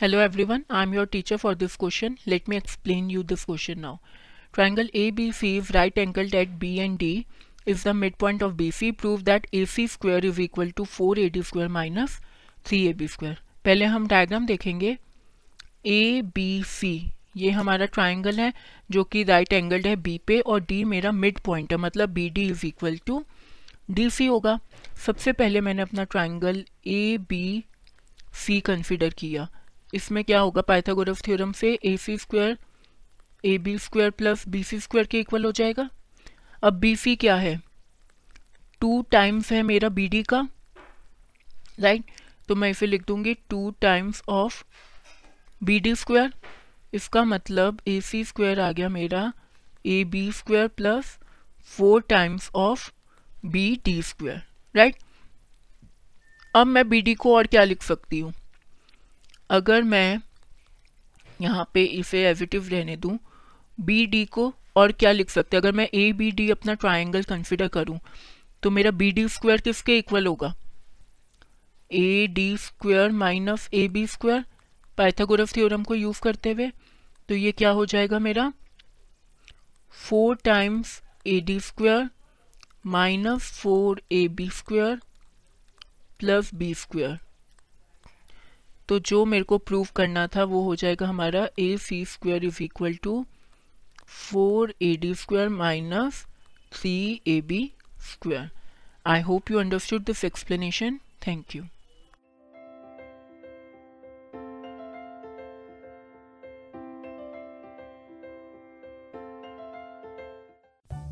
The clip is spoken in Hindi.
Hello every one I am your teacher for this question let me explain you this question now triangle A B C is right angle at B and D is the mid point of B C prove that A C square is equal to four A D square minus three A B square पहले हम डायग्राम देखेंगे. ए बी सी ये हमारा ट्राइंगल है जो कि राइट एंगल्ड है बी पे और डी मेरा मिड पॉइंट है. मतलब B D is equal to D C होगा. सबसे पहले मैंने अपना triangle A B C consider किया. इसमें क्या होगा? पाइथागोरस थ्योरम से A C square A B square plus B C square के इक्वल हो जाएगा। अब बी सी क्या है? टू टाइम्स है मेरा बी डी का राइट तो मैं इसे लिख दूँगी two times of B D square इसका मतलब ए सी स्क्वायर आ गया मेरा A B square plus four times of B D square right अब मैं बी डी को और क्या लिख सकती हूँ? अगर मैं यहाँ पे इसे एविटिव रहने दूँ बी डी को और क्या लिख सकते हैं? अगर मैं ए बी डी अपना ट्राइंगल कंसिडर करूँ तो मेरा बी डी स्क्वायर किसके इक्वल होगा? A D square minus A B square Pythagoras theorem को यूज़ करते हुए तो ये क्या हो जाएगा मेरा? Four times A D square minus four A B square plus B square तो जो मेरे को प्रूव करना था वो हो जाएगा हमारा A C square is equal to four A D square minus three A B square I hope you understood this explanation thank you